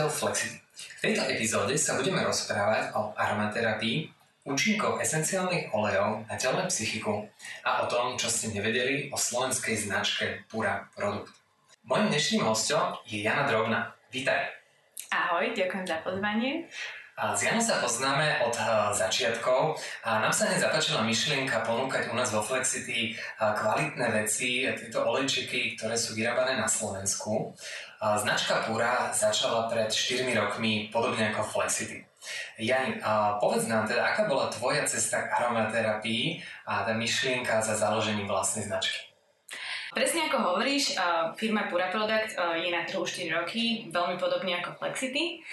zakladateľ Flexity. V tejto epizóde sa budeme rozprávať o aromaterapii, účinkoch esenciálnych olejov na telo psychiku a o tom, čo ste nevedeli o slovenskej značke Pura Produkt. Mojím dnešným hostom je Jana Drobna. Vítaj. Ahoj, ďakujem za pozvanie. S Janou sa poznáme od eh, začiatkov a nám sa hneď zapáčila myšlienka ponúkať u nás vo Flexity eh, kvalitné veci, tieto olejčiky, ktoré sú vyrábané na Slovensku. Značka Pura začala pred 4 rokmi podobne ako Flexity. Jan, povedz nám teda, aká bola tvoja cesta k aromaterapii a tá myšlienka za založením vlastnej značky? Presne ako hovoríš, firma Pura Product je na trhu 4 roky, veľmi podobne ako Flexity.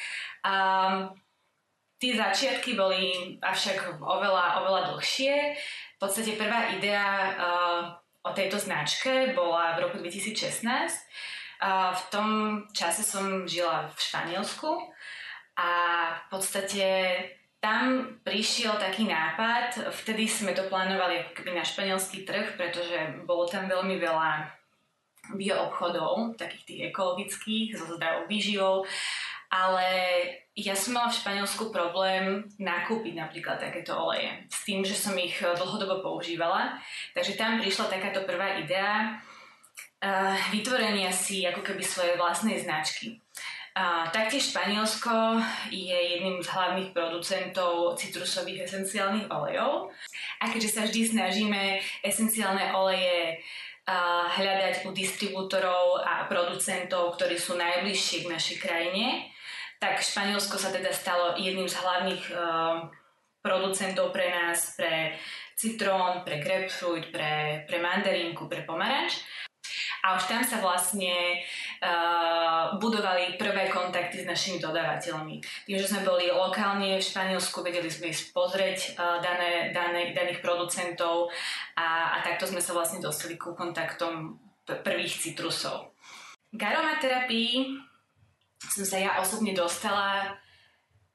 Tie začiatky boli avšak oveľa, oveľa dlhšie. V podstate prvá idea uh, o tejto značke bola v roku 2016. Uh, v tom čase som žila v Španielsku a v podstate tam prišiel taký nápad, vtedy sme to plánovali na španielský trh, pretože bolo tam veľmi veľa bioobchodov, takých tých ekologických, so zdravou výživou ale ja som mala v Španielsku problém nakúpiť napríklad takéto oleje s tým, že som ich eh, dlhodobo používala. Takže tam prišla takáto prvá idea uh, vytvorenia si ako keby svojej vlastnej značky. Uh, taktiež Španielsko je jedným z hlavných producentov citrusových esenciálnych olejov. A keďže sa vždy snažíme esenciálne oleje uh, hľadať u distribútorov a producentov, ktorí sú najbližšie k našej krajine, tak Španielsko sa teda stalo jedným z hlavných uh, producentov pre nás, pre citrón, pre grapefruit, pre, pre mandarinku, pre pomaranč. A už tam sa vlastne uh, budovali prvé kontakty s našimi dodávateľmi. Tým, že sme boli lokálne v Španielsku, vedeli sme ísť pozrieť uh, dané, dané, daných producentov a, a takto sme sa vlastne dostali ku kontaktom prvých citrusov. K aromaterapii som sa ja osobne dostala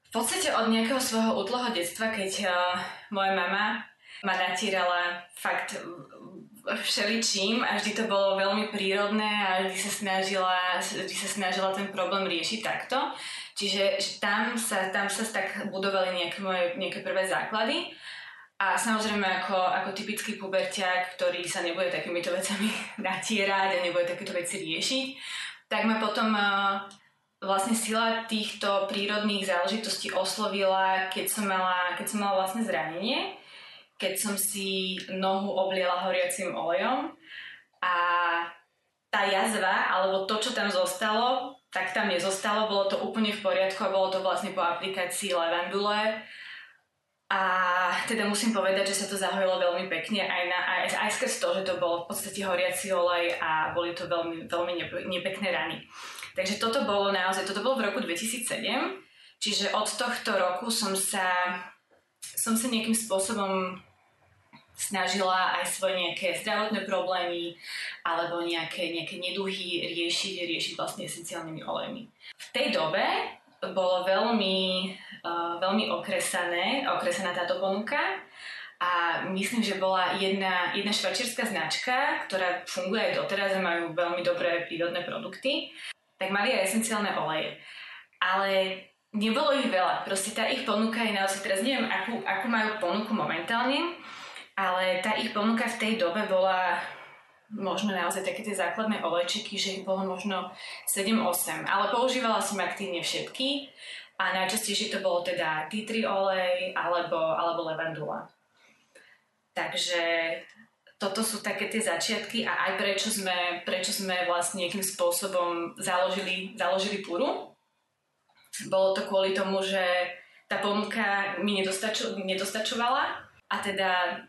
v podstate od nejakého svojho útloho detstva, keď uh, moja mama ma natírala fakt všeličím a vždy to bolo veľmi prírodné a vždy sa snažila, vždy sa snažila ten problém riešiť takto. Čiže tam sa, tam sa tak budovali nejaké moje nejaké prvé základy. A samozrejme ako, ako typický puberťák, ktorý sa nebude takýmito vecami natierať a nebude takéto veci riešiť, tak ma potom uh, vlastne sila týchto prírodných záležitostí oslovila, keď som mala, keď som mala vlastne zranenie, keď som si nohu obliela horiacim olejom a tá jazva, alebo to, čo tam zostalo, tak tam nezostalo, bolo to úplne v poriadku a bolo to vlastne po aplikácii levandule. A teda musím povedať, že sa to zahojilo veľmi pekne aj, na, aj, aj skrz to, že to bol v podstate horiaci olej a boli to veľmi, veľmi nepekné rany. Takže toto bolo naozaj, toto bolo v roku 2007, čiže od tohto roku som sa, som sa nejakým spôsobom snažila aj svoje nejaké zdravotné problémy alebo nejaké, nejaké neduhy riešiť, riešiť vlastne esenciálnymi olejmi. V tej dobe bolo veľmi, veľmi okresané, okresaná táto ponuka a myslím, že bola jedna, jedna švajčiarská značka, ktorá funguje aj doteraz a majú veľmi dobré prírodné produkty tak mali aj esenciálne oleje. Ale nebolo ich veľa. Proste tá ich ponuka je naozaj, teraz neviem, akú, akú majú ponuku momentálne, ale tá ich ponuka v tej dobe bola možno naozaj také tie základné olejčiky, že ich bolo možno 7-8, ale používala som aktívne všetky a najčastejšie to bolo teda tea tree olej alebo, alebo levandula. Takže toto sú také tie začiatky a aj prečo sme, prečo sme vlastne nejakým spôsobom založili, založili púru. Bolo to kvôli tomu, že tá ponuka mi nedostačo, nedostačovala a teda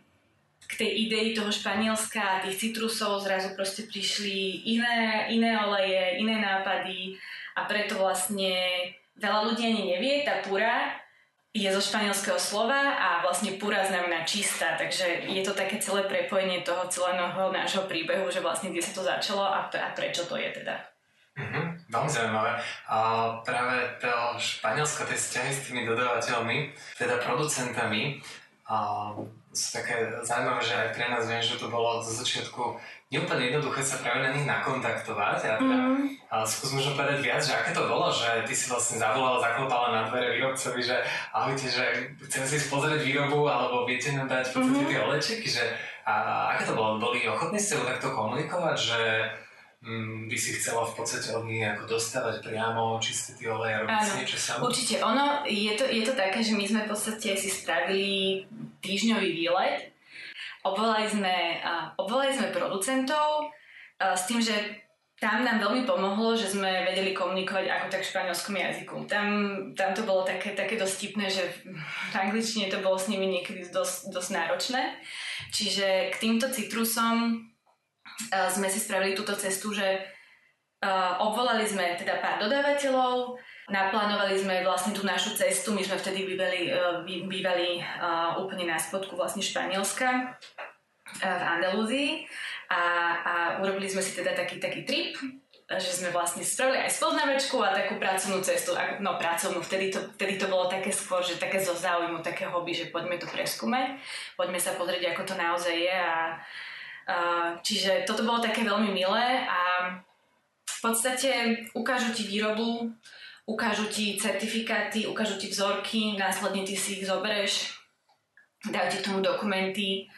k tej idei toho Španielska a tých citrusov zrazu proste prišli iné, iné oleje, iné nápady a preto vlastne veľa ľudí ani nevie, tá pura je zo španielského slova a vlastne pura znamená čistá, takže je to také celé prepojenie toho celého nášho príbehu, že vlastne kde sa to začalo a, a prečo to je teda. Mm-hmm, veľmi zaujímavé. A práve to Španielsko, tie vzťahy s tými dodávateľmi, teda producentami, a sú také zaujímavé, že aj pre nás viem, že to bolo zo začiatku neúplne jednoduché sa práve na nich nakontaktovať a teda mm. a skús možno povedať viac, že aké to bolo, že ty si vlastne zavolala, zaklopala na dvere výrobcovi, že ahojte, že chcem si pozrieť výrobu alebo viete nám dať mm-hmm. tie olečiky, že a aké to bolo? Boli ochotní s tebou takto komunikovať, že mm, by si chcela v podstate od nich ako dostávať priamo čisté tie oleje a robiť si niečo samo? Určite. Ono, je to, je to také, že my sme v podstate si spravili týždňový výlet. Obvolali sme, obvolali sme producentov s tým, že tam nám veľmi pomohlo, že sme vedeli komunikovať ako tak v španielskom jazyku. Tam, tam to bolo také, také dosť tipné, že v angličtine to bolo s nimi niekedy dosť, dosť náročné. Čiže k týmto citrusom sme si spravili túto cestu, že obvolali sme teda pár dodávateľov, naplánovali sme vlastne tú našu cestu, my sme vtedy bývali, uh, bývali uh, úplne na spodku vlastne Španielska v Andalúzii. A, a urobili sme si teda taký, taký trip, že sme vlastne spravili aj spoznavačku a takú pracovnú cestu, no pracovnú, vtedy to, vtedy to bolo také skôr, že také zo záujmu, také hobby, že poďme to preskúmať, poďme sa pozrieť, ako to naozaj je. A, a čiže toto bolo také veľmi milé. A v podstate ukážu ti výrobu, ukážu ti certifikáty, ukážu ti vzorky, následne ty si ich zoberieš, dajú ti tomu dokumenty,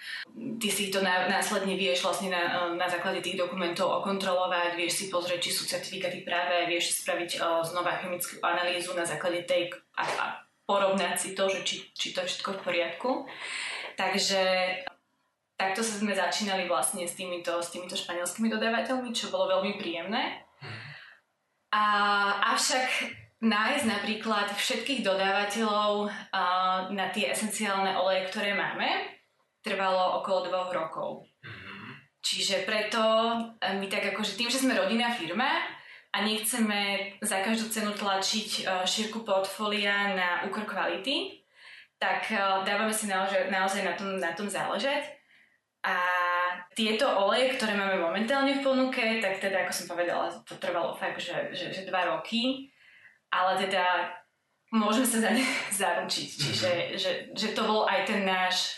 ty si to následne vieš vlastne na, na základe tých dokumentov okontrolovať, vieš si pozrieť, či sú certifikáty práve, vieš si spraviť uh, znova chemickú analýzu na základe tej a, a porovnať si to, že či, či to je všetko v poriadku. Takže takto sme začínali vlastne s týmito, s týmito španielskými dodávateľmi, čo bolo veľmi príjemné. A, avšak nájsť napríklad všetkých dodávateľov uh, na tie esenciálne oleje, ktoré máme, trvalo okolo dvoch rokov. Mm-hmm. Čiže preto eh, my tak akože tým, že sme rodinná firma a nechceme za každú cenu tlačiť uh, šírku portfólia na úkor kvality, tak uh, dávame si naozaj, naozaj na, tom, na tom záležať. A tieto oleje, ktoré máme momentálne v ponuke, tak teda, ako som povedala, to trvalo fakt, že, že, že dva roky. Ale teda môžeme sa za ne zaručiť. Čiže že, že to bol aj ten náš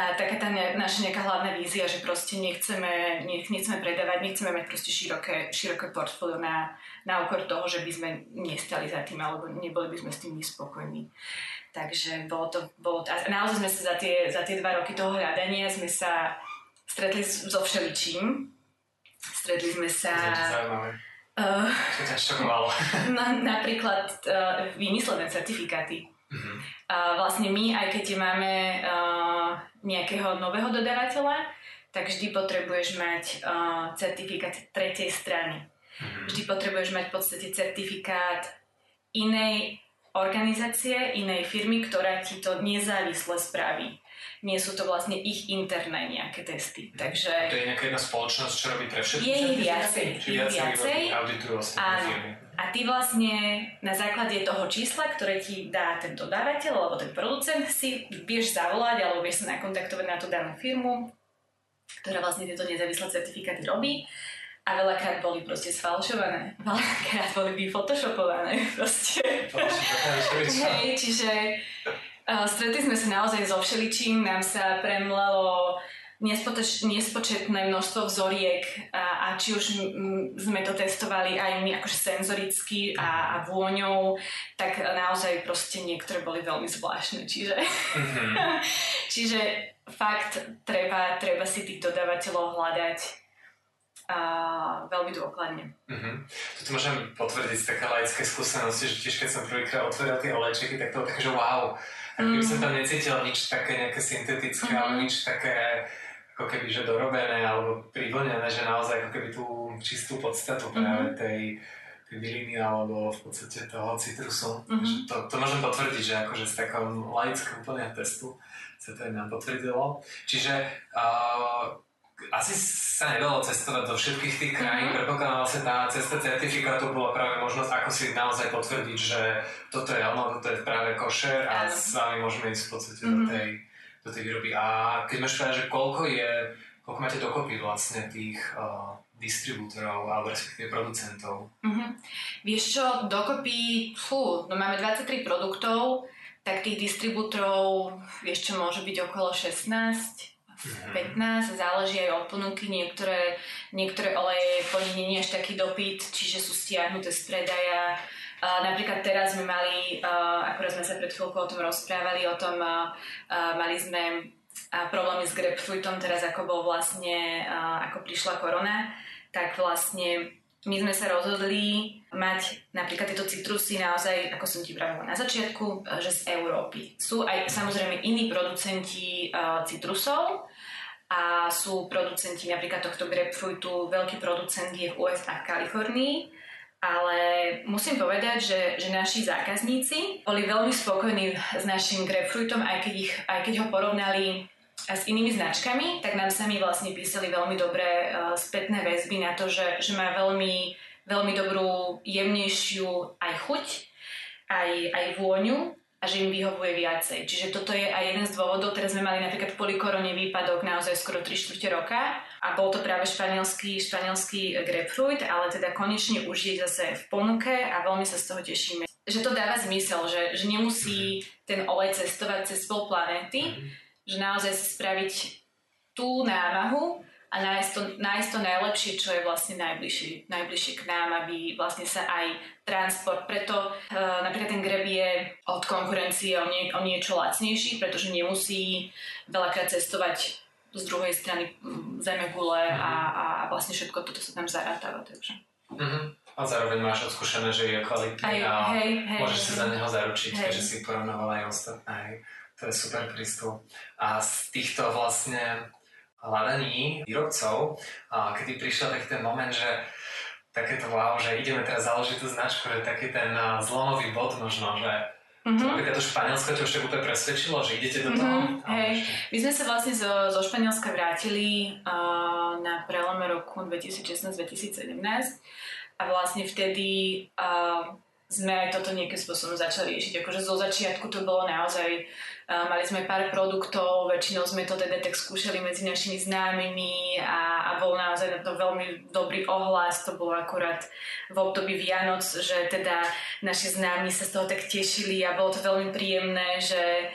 a taká tá ne, naša nejaká hlavná vízia, že proste nechceme, nech, nechceme predávať, nechceme mať proste široké, široké portfólio na, na úkor toho, že by sme nestali za tým, alebo neboli by sme s tým nespokojní. Takže bolo to, bolo to, a naozaj sme sa za tie, za tie dva roky toho hľadania sme sa stretli so všeličím. Stretli sme sa... Uh, Čo ťa šokovalo? na, napríklad uh, vymyslené certifikáty. Uh-huh. Vlastne my, aj keď máme uh, nejakého nového dodávateľa, tak vždy potrebuješ mať uh, certifikát tretej strany. Mm-hmm. Vždy potrebuješ mať v podstate certifikát inej organizácie, inej firmy, ktorá ti to nezávisle spraví. Nie sú to vlastne ich interné nejaké testy. Takže... To je nejaká jedna spoločnosť, čo robí pre všetky Je ich viacej. Je viacej. vlastne Áno. A ty vlastne na základe toho čísla, ktoré ti dá ten dodávateľ alebo ten producent, si vieš zavolať alebo vieš sa nakontaktovať na tú danú firmu, ktorá vlastne tieto nezávislé certifikáty robí. A veľakrát boli proste sfalšované. Veľakrát boli vyfotoshopované proste. Hej, čiže uh, stretli sme sa naozaj so všeličím, nám sa premlelo nespočetné množstvo vzoriek a, a či už sme to testovali aj my akože senzoricky a, a vôňou, tak naozaj proste niektoré boli veľmi zvláštne. Čiže, mm-hmm. čiže fakt treba, treba si tých dodávateľov hľadať a veľmi dôkladne. Mm-hmm. Tu môžem potvrdiť z také laické skúsenosti, že tiež keď som prvýkrát otvoril tie olejčeky, tak to bolo také, že wow, ako mm. som tam necítil nič také nejaké syntetické, mm-hmm. ale nič také ako keby že dorobené alebo privlnené, že naozaj ako keby tú čistú podstatu mm-hmm. práve tej, tej byliny alebo v podstate toho citrusu. Mm-hmm. To, to môžem potvrdiť, že akože z takého laického úplného testu sa to aj nám potvrdilo. Čiže uh, asi sa nedalo cestovať do všetkých tých krajín, mm-hmm. predpokladám vlastne tá cesta certifikátu bola práve možnosť, ako si naozaj potvrdiť, že toto je ono, toto je práve košer a s vami môžeme ísť v podstate mm-hmm. do tej do tej výroby. A keď máš povedať, že koľko je, koľko máte dokopy vlastne tých uh, distribútorov alebo respektíve producentov? Mm-hmm. Vieš čo, dokopy, fú, no máme 23 produktov, tak tých distribútorov ešte môže byť okolo 16 15, záleží aj od ponuky, niektoré, niektoré oleje po nich nie je až taký dopyt, čiže sú stiahnuté z predaja. Napríklad teraz sme mali, uh, akurát sme sa pred chvíľkou o tom rozprávali, o tom uh, uh, mali sme uh, problémy s grapefruitom, teraz ako bol vlastne, ako prišla korona, tak vlastne my sme sa rozhodli mať napríklad tieto citrusy naozaj, ako som ti pravila na začiatku, že z Európy. Sú aj samozrejme iní producenti uh, citrusov a sú producenti napríklad tohto grapefruitu, veľký producent je v USA v Kalifornii, ale musím povedať, že, že naši zákazníci boli veľmi spokojní s našim grapefruitom, aj keď, ich, aj keď ho porovnali s inými značkami, tak nám sami vlastne písali veľmi dobré uh, spätné väzby na to, že, že má veľmi, veľmi dobrú, jemnejšiu aj chuť, aj, aj vôňu a že im vyhovuje viacej. Čiže toto je aj jeden z dôvodov. Teraz sme mali napríklad v polikorone výpadok naozaj skoro 3 čtvrte roka a bol to práve španielský, španielský grapefruit, ale teda konečne už je zase v ponuke a veľmi sa z toho tešíme. Že to dáva zmysel, že, že nemusí ten olej cestovať cez pol planéty, mm-hmm že naozaj si spraviť tú námahu a nájsť to, nájsť to najlepšie, čo je vlastne najbližšie, najbližšie k nám, aby vlastne sa aj transport, preto uh, napríklad ten greb je od konkurencie o, nie, o niečo lacnejší, pretože nemusí veľakrát cestovať z druhej strany mm, zeme gule a, a vlastne všetko toto sa tam zarátava. Takže. Mm-hmm. A zároveň máš odskúšané, že je kvalitný aj, a hej, hej, môžeš hej, sa za neho zaručiť, hej. keďže si porovnávala aj ostatné. To je super prístup. A z týchto vlastne hľadaní výrobcov, a kedy prišiel taký ten moment, že takéto wow, že ideme teraz založiť tú značku, že taký ten zlomový bod možno, že Mm-hmm. To napríklad to Španielsko ťa už úplne presvedčilo, že idete do toho? Mm-hmm, hej. My sme sa vlastne zo, zo Španielska vrátili uh, na prelome roku 2016-2017 a vlastne vtedy uh, sme aj toto nejakým spôsobom začali riešiť. Akože zo začiatku to bolo naozaj, mali sme pár produktov, väčšinou sme to teda tak skúšali medzi našimi známymi a, a bol naozaj na to veľmi dobrý ohlas. To bolo akurát v období Vianoc, že teda naši známi sa z toho tak tešili a bolo to veľmi príjemné, že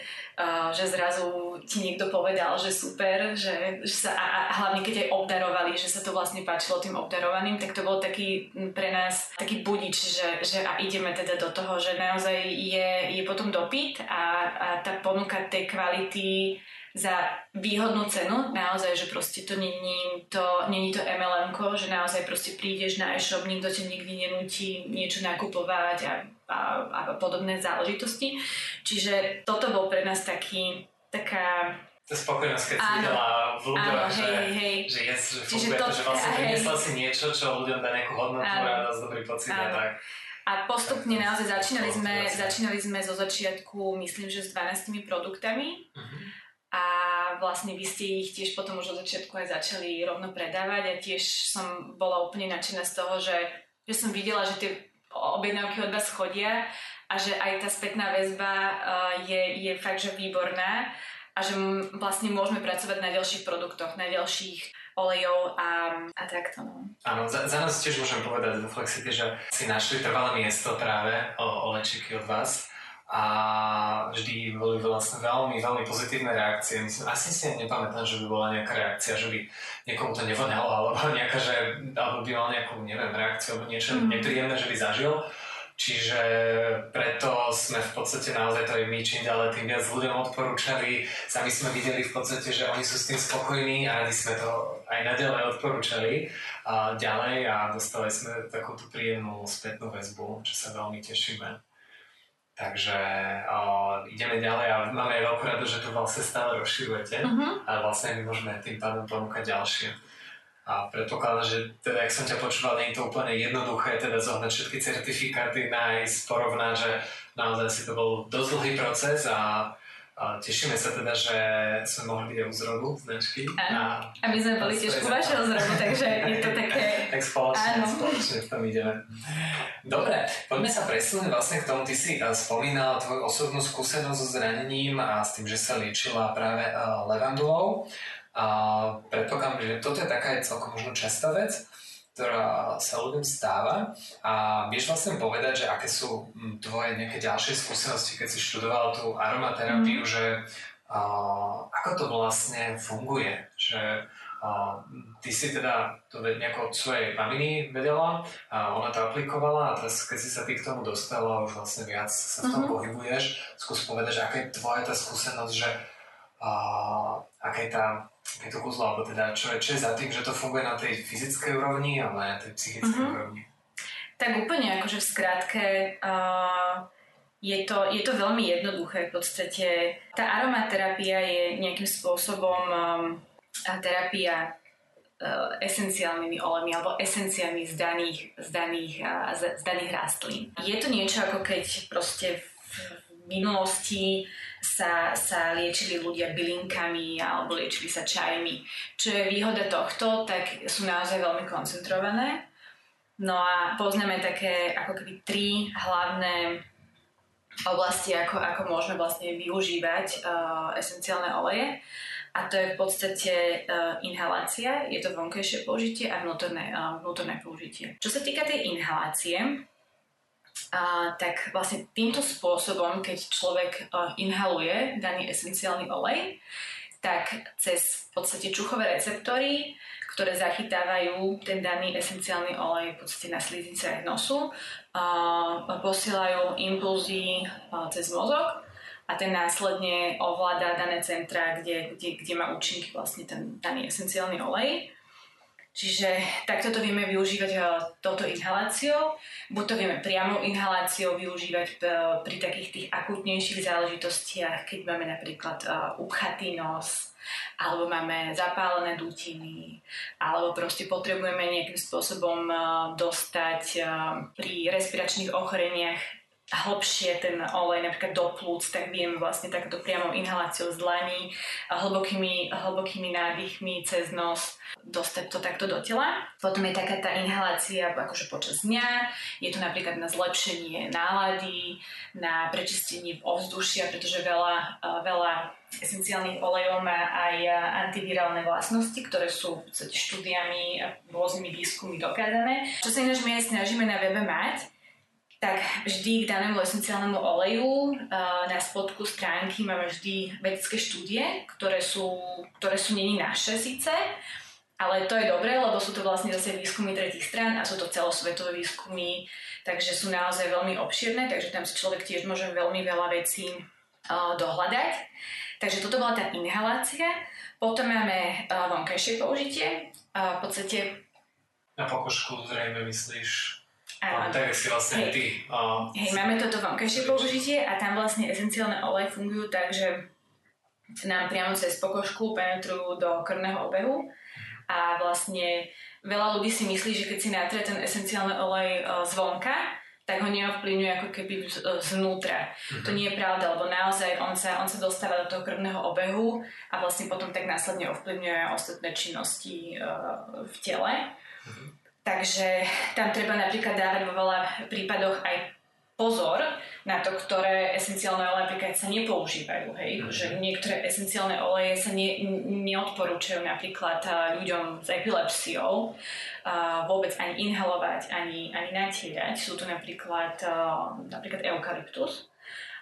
že zrazu ti niekto povedal, že super, že, že sa, a, a hlavne keď aj obdarovali, že sa to vlastne páčilo tým obdarovaným, tak to bol taký pre nás taký budič, že, že a ideme teda do toho, že naozaj je, je potom dopyt a, a tá ponuka tej kvality za výhodnú cenu, naozaj, že proste to není to, není to MLM, že naozaj proste prídeš na e-shop, nikto ťa nikdy nenúti niečo nakupovať a, a, a podobné záležitosti. Čiže toto bol pre nás taký, taká to spokojnosť, keď si videla v ľuďoch, že, hej, hej. že je, že funguje to, že vlastne priniesla si niečo, čo ľuďom dá nejakú hodnotu áno. a dosť dobrý pocit a tak. A postupne naozaj začínali sme, začínali sme zo začiatku, myslím, že s 12 produktami. Uh-huh a vlastne vy ste ich tiež potom už od začiatku aj začali rovno predávať a tiež som bola úplne nadšená z toho, že, že som videla, že tie objednávky od vás chodia a že aj tá spätná väzba uh, je, je fakt, že výborná a že vlastne môžeme pracovať na ďalších produktoch, na ďalších olejov a, a takto. No. Áno, za, za nás tiež môžem povedať do Flexity, že si našli trvalé miesto práve o olečiky od vás a vždy boli vlastne veľmi, veľmi pozitívne reakcie. Myslím, asi si nepamätám, že by bola nejaká reakcia, že by niekomu to nevonalo, alebo nejaká, že, alebo by mal nejakú, neviem, reakciu, alebo niečo mm. nepríjemné, že by zažil. Čiže preto sme v podstate naozaj to aj my čím ďalej tým viac ľuďom odporúčali. Sami sme videli v podstate, že oni sú s tým spokojní a radi sme to aj naďalej odporúčali a ďalej a dostali sme takú tú príjemnú spätnú väzbu, čo sa veľmi tešíme. Takže uh, ideme ďalej a máme aj veľkú radu, že to vlastne stále rozširujete uh-huh. a vlastne my môžeme tým pádom ponúkať ďalšie. A predpokladám, že teda, ak som ťa počúval, nie je to úplne jednoduché teda zohnať všetky certifikáty, nájsť, porovnať, že naozaj si to bol dosť dlhý proces a tešíme sa teda, že sme mohli byť aj u zrodu značky. A, a my sme boli tiež u vašeho zrodu, takže je to také... tak spoločne, áno. spoločne v tom ideme. Dobre, poďme sa presunúť vlastne k tomu. Ty si eh, spomínala tvoju osobnú skúsenosť so zranením a s tým, že sa liečila práve uh, levandulou. A predpokladám, že toto je taká celkom možno častá vec. Ktorá sa ľuďom stáva a vieš vlastne povedať, že aké sú hm, tvoje nejaké ďalšie skúsenosti, keď si študoval tú aromaterapiu, mm. že uh, ako to vlastne funguje, že uh, ty si teda to nejako od svojej maminy vedela a ona to aplikovala a teraz keď si sa ty k tomu dostala už vlastne viac sa v tom mm-hmm. pohybuješ, skús povedať, že aká je tvoja tá skúsenosť, že uh, aká je tá je to kúzlo, alebo teda čo je, čo je za tým, že to funguje na tej fyzickej úrovni, ale aj na tej psychickej uh-huh. úrovni? Tak úplne, akože v skratke, uh, je, to, je to veľmi jednoduché. V podstate tá aromaterapia je nejakým spôsobom um, terapia uh, esenciálnymi olejmi alebo esenciami z daných, z, daných, uh, z, z daných rastlín. Je to niečo ako keď proste v, v minulosti sa, sa liečili ľudia bylinkami alebo liečili sa čajmi. Čo je výhoda tohto, tak sú naozaj veľmi koncentrované. No a poznáme také ako keby tri hlavné oblasti, ako, ako môžeme vlastne využívať uh, esenciálne oleje. A to je v podstate uh, inhalácia, je to vonkajšie použitie a vnútorné, uh, vnútorné použitie. Čo sa týka tej inhalácie, a, tak vlastne týmto spôsobom, keď človek uh, inhaluje daný esenciálny olej, tak cez v podstate čuchové receptory, ktoré zachytávajú ten daný esenciálny olej v podstate na sliznicách nosu, uh, posielajú impulzy uh, cez mozog a ten následne ovláda dané centra, kde, kde, kde má účinky vlastne ten daný esenciálny olej. Čiže takto to vieme využívať uh, touto inhaláciou. Buď to vieme priamou inhaláciou využívať uh, pri takých tých akutnejších záležitostiach, keď máme napríklad uh, upchatý nos, alebo máme zapálené dutiny, alebo proste potrebujeme nejakým spôsobom dostať pri respiračných ochoreniach hlbšie ten olej napríklad do plúc, tak viem vlastne takto priamo inhaláciou z dlaní, hlbokými, hlbokými nádychmi cez nos dostať to takto do tela. Potom je taká tá inhalácia akože počas dňa, je to napríklad na zlepšenie nálady, na prečistenie ovzdušia, pretože veľa, veľa esenciálnych olejov má aj antivirálne vlastnosti, ktoré sú štúdiami a rôznymi výskumy dokázané. Čo sa ináč my snažíme na webe mať, tak vždy k danému esenciálnemu oleju na spodku stránky máme vždy vedecké štúdie, ktoré sú, ktoré sú není naše síce, ale to je dobré, lebo sú to vlastne zase výskumy tretich strán a sú to celosvetové výskumy, takže sú naozaj veľmi obširné, takže tam si človek tiež môže veľmi veľa vecí dohľadať. Takže toto bola tá inhalácia. Potom máme vonkajšie použitie. V podstate... Na pokožku zrejme myslíš Tak si vlastne hej. ty. Uh, hej, máme toto vonkajšie použitie a tam vlastne esenciálne oleje fungujú tak, že nám priamo cez pokožku penetrujú do krvného obehu a vlastne veľa ľudí si myslí, že keď si natrie ten esenciálny olej uh, zvonka, tak ho neovplyvňuje ako keby zvnútra. Mm-hmm. To nie je pravda, lebo naozaj on sa, on sa dostáva do toho krvného obehu a vlastne potom tak následne ovplyvňuje ostatné činnosti uh, v tele. Mm-hmm. Takže tam treba napríklad dávať vo veľa prípadoch aj pozor na to, ktoré esenciálne oleje napríklad sa nepoužívajú. Hej? Mm-hmm. Že niektoré esenciálne oleje sa ne, neodporúčajú napríklad ľuďom s epilepsiou uh, vôbec ani inhalovať, ani, ani natierať. Sú to napríklad, uh, napríklad eukalyptus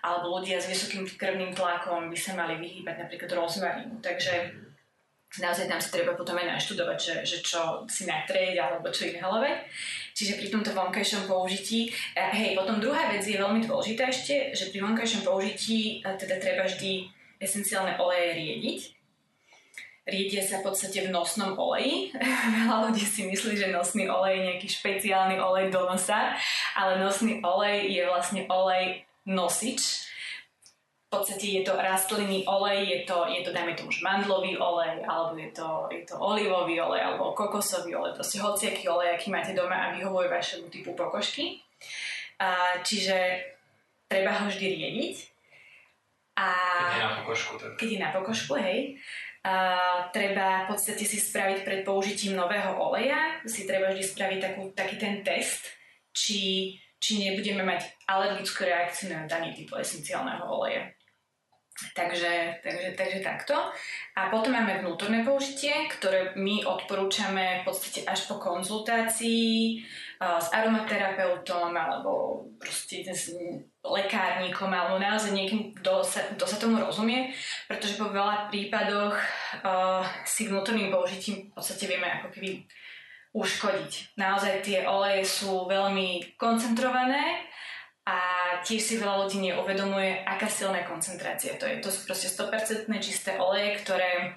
alebo ľudia s vysokým krvným tlakom by sa mali vyhýbať napríklad rozmarínu. Takže naozaj tam si treba potom aj naštudovať, že, že čo si natrieť alebo čo inhalovať. Čiže pri tomto vonkajšom použití, hej, potom druhá vec je veľmi dôležitá ešte, že pri vonkajšom použití teda treba vždy esenciálne oleje riediť. Riedia sa v podstate v nosnom oleji. Veľa ľudí si myslí, že nosný olej je nejaký špeciálny olej do nosa, ale nosný olej je vlastne olej nosič, podstate je to rastlinný olej, je to, je to dajme tomu mandlový olej, alebo je to, je to olivový olej, alebo kokosový olej, proste hociaký olej, aký máte doma a vyhovuje vašemu typu pokožky. A, čiže treba ho vždy riediť. A, keď je na pokožku. Tak. Keď je na pokožku, hej. A, treba v podstate si spraviť pred použitím nového oleja, si treba vždy spraviť takú, taký ten test, či, či nebudeme mať alergickú reakciu na daný typ esenciálneho oleja. Takže, takže, takže takto. A potom máme vnútorné použitie, ktoré my odporúčame v podstate až po konzultácii s aromaterapeutom alebo proste s lekárnikom alebo naozaj niekým, kto sa, kto sa tomu rozumie, pretože po veľa prípadoch uh, si vnútorným použitím v podstate vieme ako keby uškodiť. Naozaj tie oleje sú veľmi koncentrované a tiež si veľa ľudí neuvedomuje, aká silná koncentrácia to je. To sú proste 100% čisté oleje, ktoré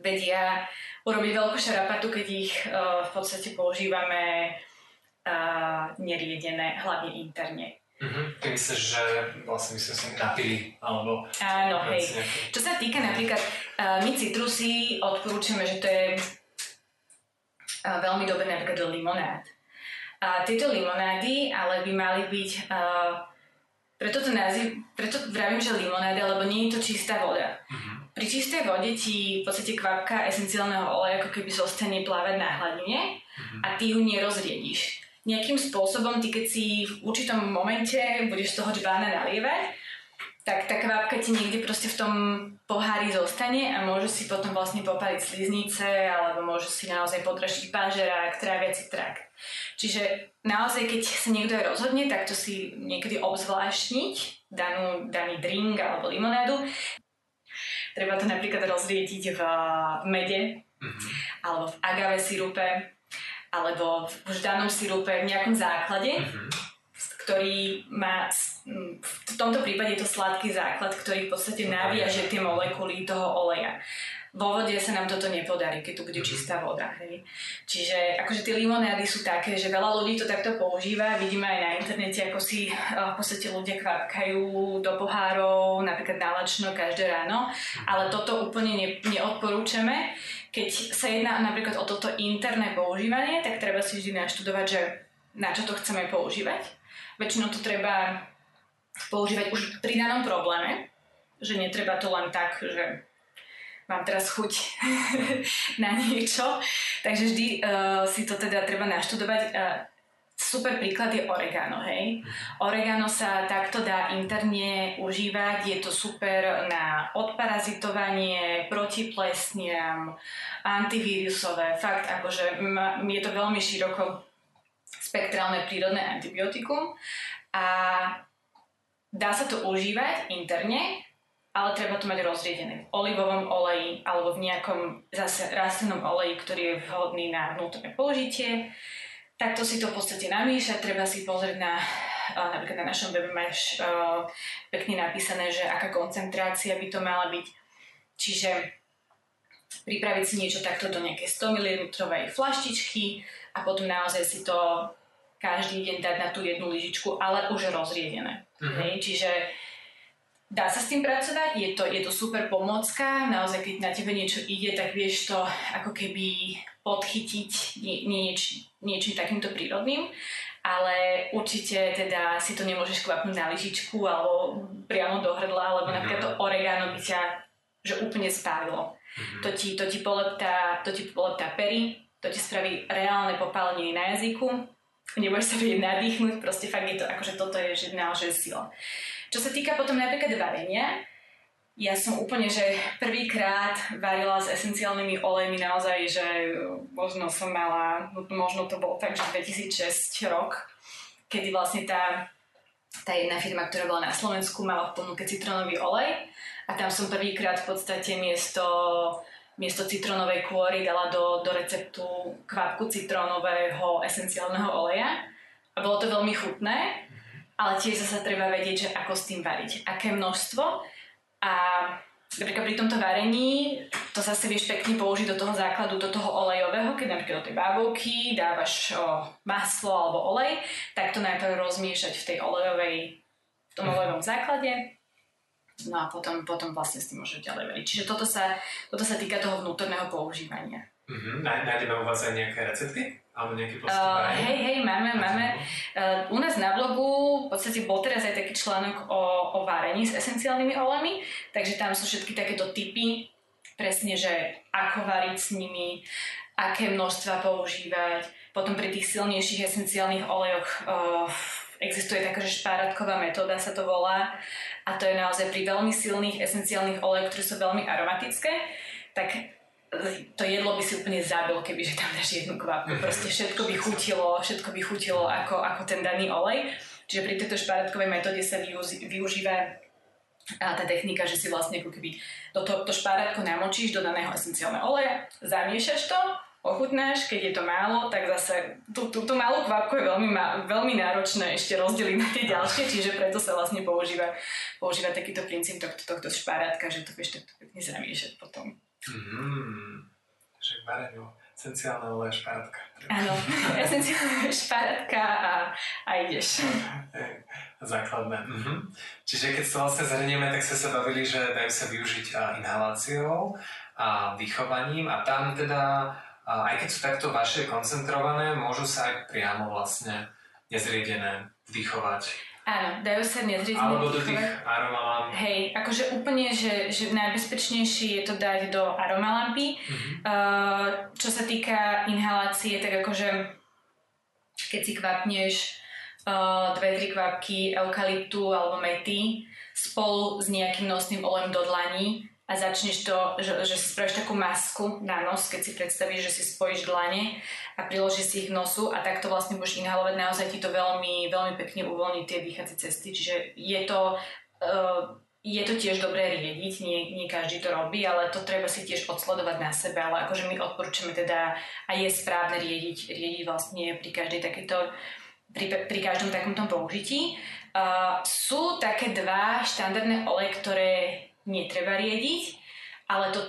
vedia urobiť veľkú šarapatu, keď ich uh, v podstate používame uh, neriedené, hlavne interne. Mm-hmm. Ty myslíš, že vlastne my sme sa napili, alebo... Áno, hej. Nejaký... Čo sa týka napríklad, uh, my citrusy odporúčame, že to je uh, veľmi dobré napríklad do limonád. A tieto limonády ale by mali byť... Uh, preto to nazv, preto vravím, že limonáda, lebo nie je to čistá voda. Uh-huh. Pri čistej vode ti v podstate kvapka esenciálneho oleja ako keby zostane plávať na hladine uh-huh. a ty ho nerozriediš. Nejakým spôsobom, ty keď si v určitom momente budeš z toho džbána nalievať, tak tá kvapka ti niekde proste v tom pohári zostane a môže si potom vlastne popaliť sliznice alebo môže si naozaj podražiť pážerák, tráviaci trakt. Čiže naozaj, keď sa niekto aj rozhodne, tak to si niekedy obzvláštniť danú, daný drink alebo limonádu. Treba to napríklad rozriediť v mede mm-hmm. alebo v agave sirupe alebo v danom sirupe v nejakom základe. Mm-hmm ktorý má, v tomto prípade je to sladký základ, ktorý v podstate naviaže tie molekuly toho oleja. Vo vode sa nám toto nepodarí, keď tu bude mhm. čistá voda. Hej. Čiže akože tie limonády sú také, že veľa ľudí to takto používa. Vidíme aj na internete, ako si eh, v podstate ľudia kvapkajú do pohárov, napríklad nálačno každé ráno. Mhm. Ale toto úplne ne, neodporúčame. Keď sa jedná napríklad o toto interné používanie, tak treba si vždy naštudovať, že na čo to chceme používať Väčšinou to treba používať už pri danom probléme, že netreba to len tak, že mám teraz chuť na niečo. Takže vždy uh, si to teda treba naštudovať. Uh, super príklad je oregano, hej. Oregano sa takto dá interne užívať, je to super na odparazitovanie, proti plesniam, antivírusové, fakt akože je to veľmi široko spektrálne prírodné antibiotikum a dá sa to užívať interne, ale treba to mať rozriedené v olivovom oleji alebo v nejakom zase rastlinnom oleji, ktorý je vhodný na vnútorné použitie. Takto si to v podstate namíšať, treba si pozrieť na, napríklad na našom webe máš uh, pekne napísané, že aká koncentrácia by to mala byť. Čiže pripraviť si niečo takto do nejakej 100 ml flaštičky a potom naozaj si to každý deň dať na tú jednu lyžičku, ale už rozriedené. Mm-hmm. Hej? Čiže dá sa s tým pracovať, je to, je to super pomocka, naozaj keď na tebe niečo ide, tak vieš to ako keby podchytiť nie, nieč, niečím takýmto prírodným, ale určite teda si to nemôžeš kvapnúť na lyžičku alebo priamo do hrdla, lebo mm-hmm. napríklad to oregano by ťa že úplne spálilo. Mm-hmm. To, ti, to ti poleptá, to ti poleptá pery, to ti spraví reálne popálenie na jazyku, nebudeš sa vedieť nadýchnuť, proste fakt je to, akože toto je že naozaj sila. Čo sa týka potom napríklad varenia, ja som úplne, že prvýkrát varila s esenciálnymi olejmi naozaj, že možno som mala, možno to bolo tak, že 2006 rok, kedy vlastne tá, tá jedna firma, ktorá bola na Slovensku, mala v ponuke citronový olej a tam som prvýkrát v podstate miesto miesto citronovej kôry dala do, do receptu kvapku citrónového esenciálneho oleja. A bolo to veľmi chutné, ale tiež zase treba vedieť, že ako s tým variť, aké množstvo. A napríklad pri tomto varení to zase vieš pekne použiť do toho základu, do toho olejového, keď napríklad do tej bábovky dávaš o, maslo alebo olej, tak to najprv rozmiešať v tej olejovej, v tom olejovom základe, No a potom, potom vlastne s tým môžeš ďalej veriť. Čiže toto sa, toto sa týka toho vnútorného používania. Uh-huh. Nájdeme u vás aj nejaké recepty? Alebo nejaký uh, Hej, hej, máme, máme. Uh, u nás na blogu v podstate bol teraz aj taký článok o, o varení s esenciálnymi olami, takže tam sú všetky takéto typy, presne, že ako variť s nimi, aké množstva používať. Potom pri tých silnejších esenciálnych olejoch uh, existuje taká, že špáratková metóda sa to volá a to je naozaj pri veľmi silných esenciálnych olejoch, ktoré sú veľmi aromatické, tak to jedlo by si úplne zabil, keby že tam dáš jednu kvapku. Proste všetko by chutilo, všetko by chutilo ako, ako ten daný olej. Čiže pri tejto špáratkovej metóde sa využíva a tá technika, že si vlastne ako keby do to, to špárátko namočíš do daného esenciálneho oleja, zamiešaš to, ochutnáš, keď je to málo, tak zase tú, tú, tú malú kvapku je veľmi, veľmi náročné ešte rozdeliť na tie ďalšie, čiže preto sa vlastne používa, používa takýto princíp tohto, tohto šparátka, že to vieš takto pekne zamiešať potom. Mm, že vareňu, esenciálne oleje šparátka. Áno, esenciálne šparátka a, a ideš. Základné. Mhm. Čiže keď sa vlastne zhrnieme, tak ste sa bavili, že dajú sa využiť inhaláciou a dýchovaním a tam teda, aj keď sú takto vaše koncentrované, môžu sa aj priamo vlastne nezriedené vdychovať. Áno, dajú sa nezriedené Alebo do tých aromalám. Hej, akože úplne, že, že najbezpečnejšie je to dať do aromalampy. Mm-hmm. Uh, čo sa týka inhalácie, tak akože keď si kvapneš uh, dve, tri kvapky eukalyptu alebo mety spolu s nejakým nosným olejom do dlaní a začneš to, že, že si spravíš takú masku na nos, keď si predstavíš, že si spojíš dlane a priložíš si ich nosu a takto vlastne budeš inhalovať, naozaj ti to veľmi, veľmi pekne uvoľní tie dýchacie cesty, čiže je to, uh, je to tiež dobré riediť, nie, nie každý to robí, ale to treba si tiež odsledovať na sebe, ale akože my odporúčame teda a je správne riediť, riediť vlastne pri každej takéto pri, pri každom takomto použití. Uh, sú také dva štandardné oleje, ktoré netreba riediť, ale to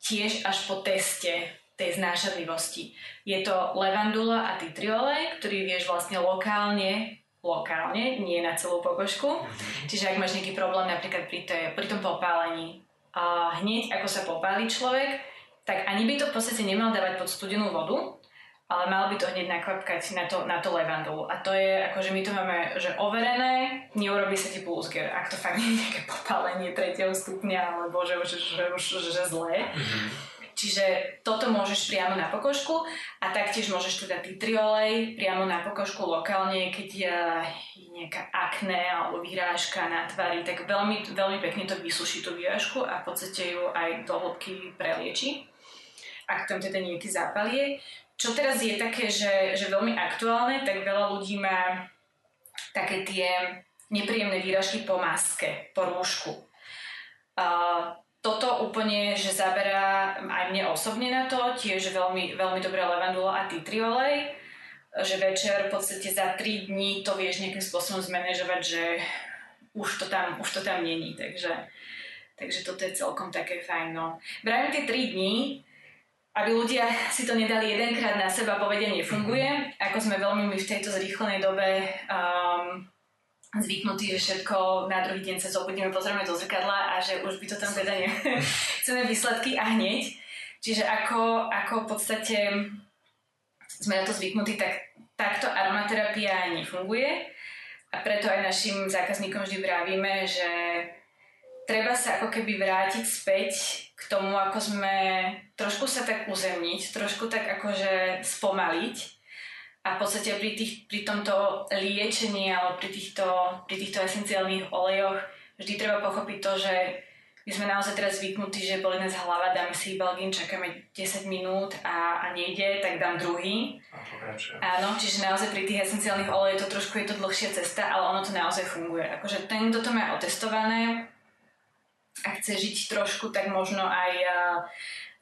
tiež až po teste tej znášadlivosti. Je to levandula a titriolej, ktorý vieš vlastne lokálne lokálne, nie na celú pokožku. Mhm. Čiže ak máš nejaký problém napríklad pri, tej, pri tom popálení, a hneď ako sa popáli človek, tak ani by to v podstate nemal dávať pod studenú vodu, ale mal by to hneď nakvapkať na to, na to levandulu. A to je, akože my to máme, že overené, neurobí sa ti pulsger, ak to fakt nie je nejaké popálenie tretieho stupňa, alebo že už že, že, že zlé. Mm-hmm. Čiže toto môžeš priamo na pokožku a taktiež môžeš teda triolej priamo na pokožku lokálne, keď je nejaká akné alebo vyrážka na tvári, tak veľmi, veľmi pekne to vysuší tú vyrážku a v podstate ju aj do hĺbky prelieči ak tam teda nejaký zápal je. Čo teraz je také, že, že veľmi aktuálne, tak veľa ľudí má také tie nepríjemné výražky po maske, po rúšku. Uh, toto úplne, že zaberá aj mne osobne na to, tiež veľmi, veľmi dobré levandula a tea olej, že večer v podstate za 3 dní to vieš nejakým spôsobom zmanéžovať, že už to tam, už to tam není, takže, takže toto je celkom také fajn. No. Vravím tie 3 dní, aby ľudia si to nedali jedenkrát na seba, povedia nefunguje. Ako sme veľmi my v tejto zrýchlenej dobe um, zvyknutí, že všetko na druhý deň sa zobudíme, pozrieme do zrkadla a že už by to tam teda ne... chceme výsledky a hneď. Čiže ako, ako v podstate sme na to zvyknutí, tak takto aromaterapia nefunguje a preto aj našim zákazníkom vždy vravíme, že treba sa ako keby vrátiť späť k tomu, ako sme trošku sa tak uzemniť, trošku tak akože spomaliť a v podstate pri, tých, pri tomto liečení alebo pri týchto, pri týchto esenciálnych olejoch vždy treba pochopiť to, že my sme naozaj teraz zvyknutí, že boli nás hlava, dáme si balgín, čakáme 10 minút a, a nejde, tak dám druhý. A Áno, čiže naozaj pri tých esenciálnych olejoch to trošku je to dlhšia cesta, ale ono to naozaj funguje. Akože ten, kto to má otestované, a chce žiť trošku, tak možno aj uh,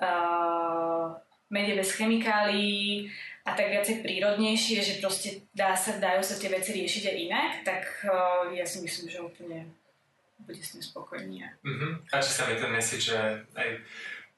uh, mede bez chemikálií a tak viacej prírodnejšie, že proste dá sa, dajú sa tie veci riešiť aj inak, tak uh, ja si myslím, že úplne bude s tým spokojný. Uh-huh. A či sa mi ten message, že aj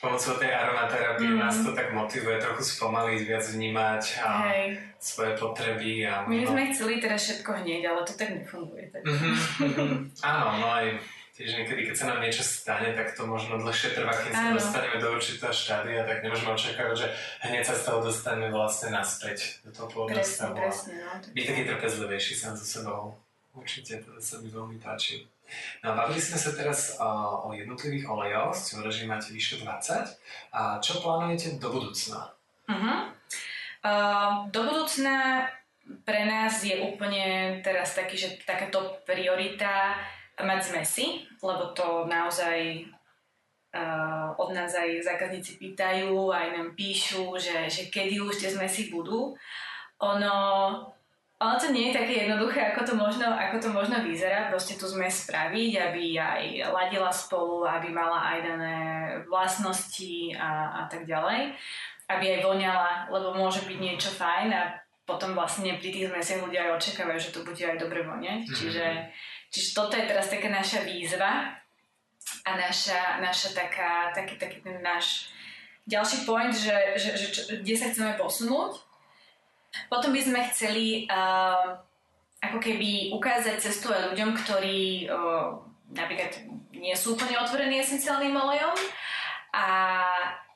pomocou tej aromaterapie mm. nás to tak motivuje trochu spomaliť, viac vnímať a Hej. svoje potreby. A My by sme chceli teraz všetko hneď, ale to tak nefunguje. Tak. Mm-hmm. Áno, no aj tiež niekedy, keď sa nám niečo stane, tak to možno dlhšie trvá, kým sa dostaneme do určitého štádia, tak nemôžeme očakávať, že hneď sa z toho dostaneme vlastne naspäť do toho pôvodného stavu. Presne, no. Byť taký trpezlivejší sám so sebou. Určite, to sa mi veľmi páči. No a bavili sme sa teraz o, o jednotlivých olejoch, ste hovorili, že máte vyše 20. A čo plánujete do budúcna? Uh-huh. Uh, do budúcna pre nás je úplne teraz taký, že takáto priorita mať zmesy, lebo to naozaj uh, od nás aj zákazníci pýtajú, aj nám píšu, že, že kedy už tie zmesy budú. Ono, ono to nie je také jednoduché, ako to možno, ako to možno vyzerá. Proste tu sme spraviť, aby aj ladila spolu, aby mala aj dané vlastnosti a, a tak ďalej. Aby aj voňala, lebo môže byť niečo fajn a potom vlastne pri tých zmesiach ľudia aj očakávajú, že to bude aj dobre vonieť. Mm-hmm. Čiže, čiže toto je teraz taká naša výzva a naša, naša taká, taký, taký ten náš ďalší point, že, že, že čo, kde sa chceme posunúť. Potom by sme chceli uh, ako keby ukázať cestu aj ľuďom, ktorí uh, napríklad nie sú úplne otvorení esenciálnym olejom a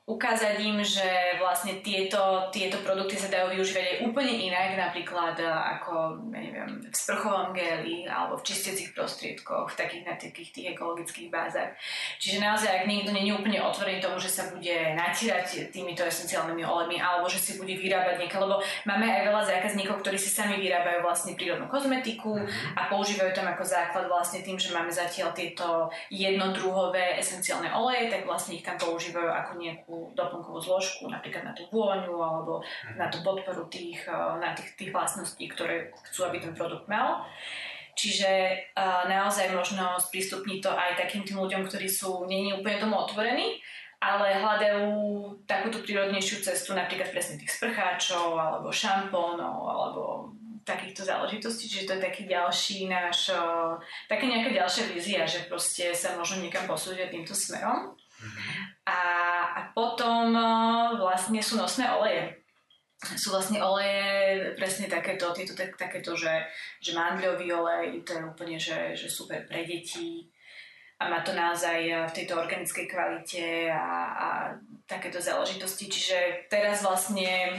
ukázať im, že vlastne tieto, tieto produkty sa dajú využívať aj úplne inak, napríklad e, ako ja neviem, v sprchovom geli alebo v čistiacich prostriedkoch, v takých na takých tých ekologických bázach. Čiže naozaj, ak niekto nie je úplne otvorený tomu, že sa bude natírať týmito esenciálnymi olejmi alebo že si bude vyrábať niekde, lebo máme aj veľa zákazníkov, ktorí si sami vyrábajú vlastne prírodnú kozmetiku a používajú tam ako základ vlastne tým, že máme zatiaľ tieto jednodruhové esenciálne oleje, tak vlastne ich tam používajú ako nejakú doplnkovú zložku, napríklad na tú vôňu alebo na tú podporu tých, eh, na tých, tých vlastností, ktoré chcú, aby ten produkt mal. Čiže uh, naozaj možno sprístupniť to aj takým tým ľuďom, ktorí sú není úplne tomu otvorení, ale hľadajú takúto prírodnejšiu cestu, napríklad presne tých sprcháčov, alebo šampónov, alebo takýchto záležitostí, čiže to je taký ďalší náš, uh, taká nejaká ďalšia vízia, že proste sa možno niekam posúdiť týmto smerom. A, a potom e, vlastne sú nosné oleje. Sú vlastne oleje presne takéto, tieto, tak, takéto že, že mandľový olej, to je úplne že, že super pre deti a má to naozaj e, v tejto organickej kvalite a, a takéto záležitosti. Čiže teraz vlastne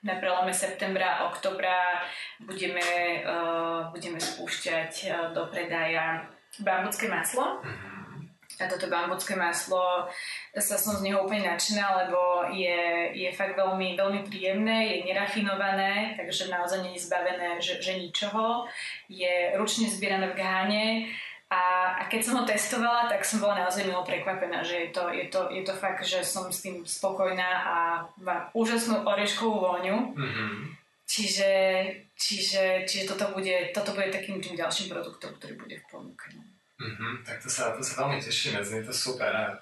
na prelome septembra oktobra budeme, uh, budeme spúšťať uh, do predaja bambucké maslo. Mm-hmm a toto bambucké maslo, sa som z neho úplne nadšená, lebo je, je fakt veľmi, veľmi príjemné, je nerafinované, takže naozaj nie je zbavené že, že ničoho. Je ručne zbierané v gáne a, a keď som ho testovala, tak som bola naozaj milo prekvapená, že je to, je, to, je to fakt, že som s tým spokojná a má úžasnú orieškovú vôňu. Mm-hmm. Čiže, čiže, čiže toto, bude, toto bude takým tým ďalším produktom, ktorý bude v ponuke. Mm-hmm, tak to sa, to sa veľmi tešíme, znie to super. A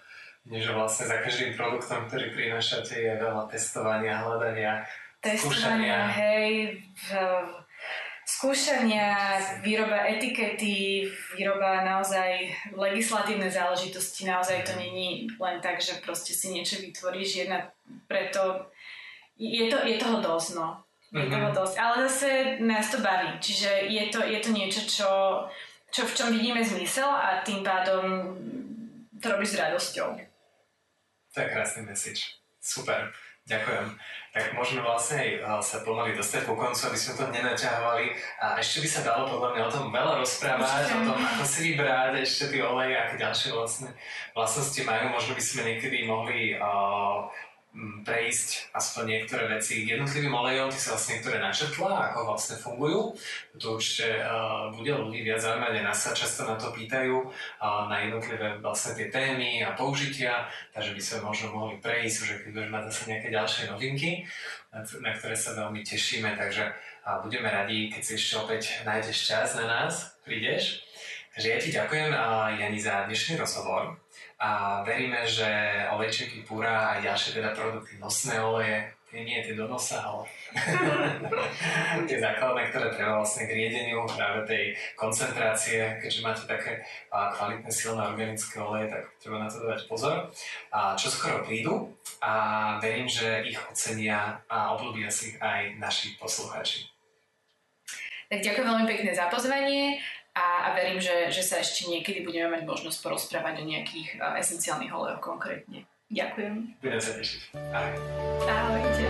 nie, že vlastne za každým produktom, ktorý prinášate, je veľa testovania, hľadania, testovania, skúšania. hej, v, skúšania, výroba etikety, výroba naozaj legislatívne záležitosti, naozaj to není len tak, že proste si niečo vytvoríš, jedna preto je, to, je toho dosť, no. Je mm-hmm. toho dosť, ale zase nás to baví, čiže je to, je to niečo, čo čo v čom vidíme zmysel a tým pádom to robíš s radosťou. To je krásny message. Super. Ďakujem. Tak môžeme vlastne aj sa pomaly dostať ku koncu, aby sme to nenaťahovali. A ešte by sa dalo podľa mňa o tom veľa rozprávať, o tom, ako si vybrať ešte tie oleje, aké ďalšie vlastne vlastnosti majú. Možno by sme niekedy mohli uh, prejsť aspoň niektoré veci jednotlivým olejom, ty sa vlastne niektoré načrtla, ako vlastne fungujú. To určite uh, bude ľudí viac zaujímať, nás sa často na to pýtajú, uh, na jednotlivé vlastne tie témy a použitia, takže by sme možno mohli prejsť, že keď budeme mať zase nejaké ďalšie novinky, na ktoré sa veľmi tešíme, takže uh, budeme radi, keď si ešte opäť nájdeš čas na nás, prídeš. Takže ja ti ďakujem, uh, Jani, za dnešný rozhovor a veríme, že olejčeky púra a ďalšie teda produkty, nosné oleje, tie nie tie do nosa, ale tie základné, ktoré treba vlastne k riedeniu práve tej koncentrácie, keďže máte také kvalitné silné organické oleje, tak treba na to dať pozor. A čo skoro prídu a verím, že ich ocenia a obľúbia si aj naši poslucháči. Tak ďakujem veľmi pekne za pozvanie a, a verím, že, že sa ešte niekedy budeme mať možnosť porozprávať o nejakých uh, esenciálnych olejoch konkrétne. Ďakujem. Budem sa tešiť. Ahoj. Ahojte.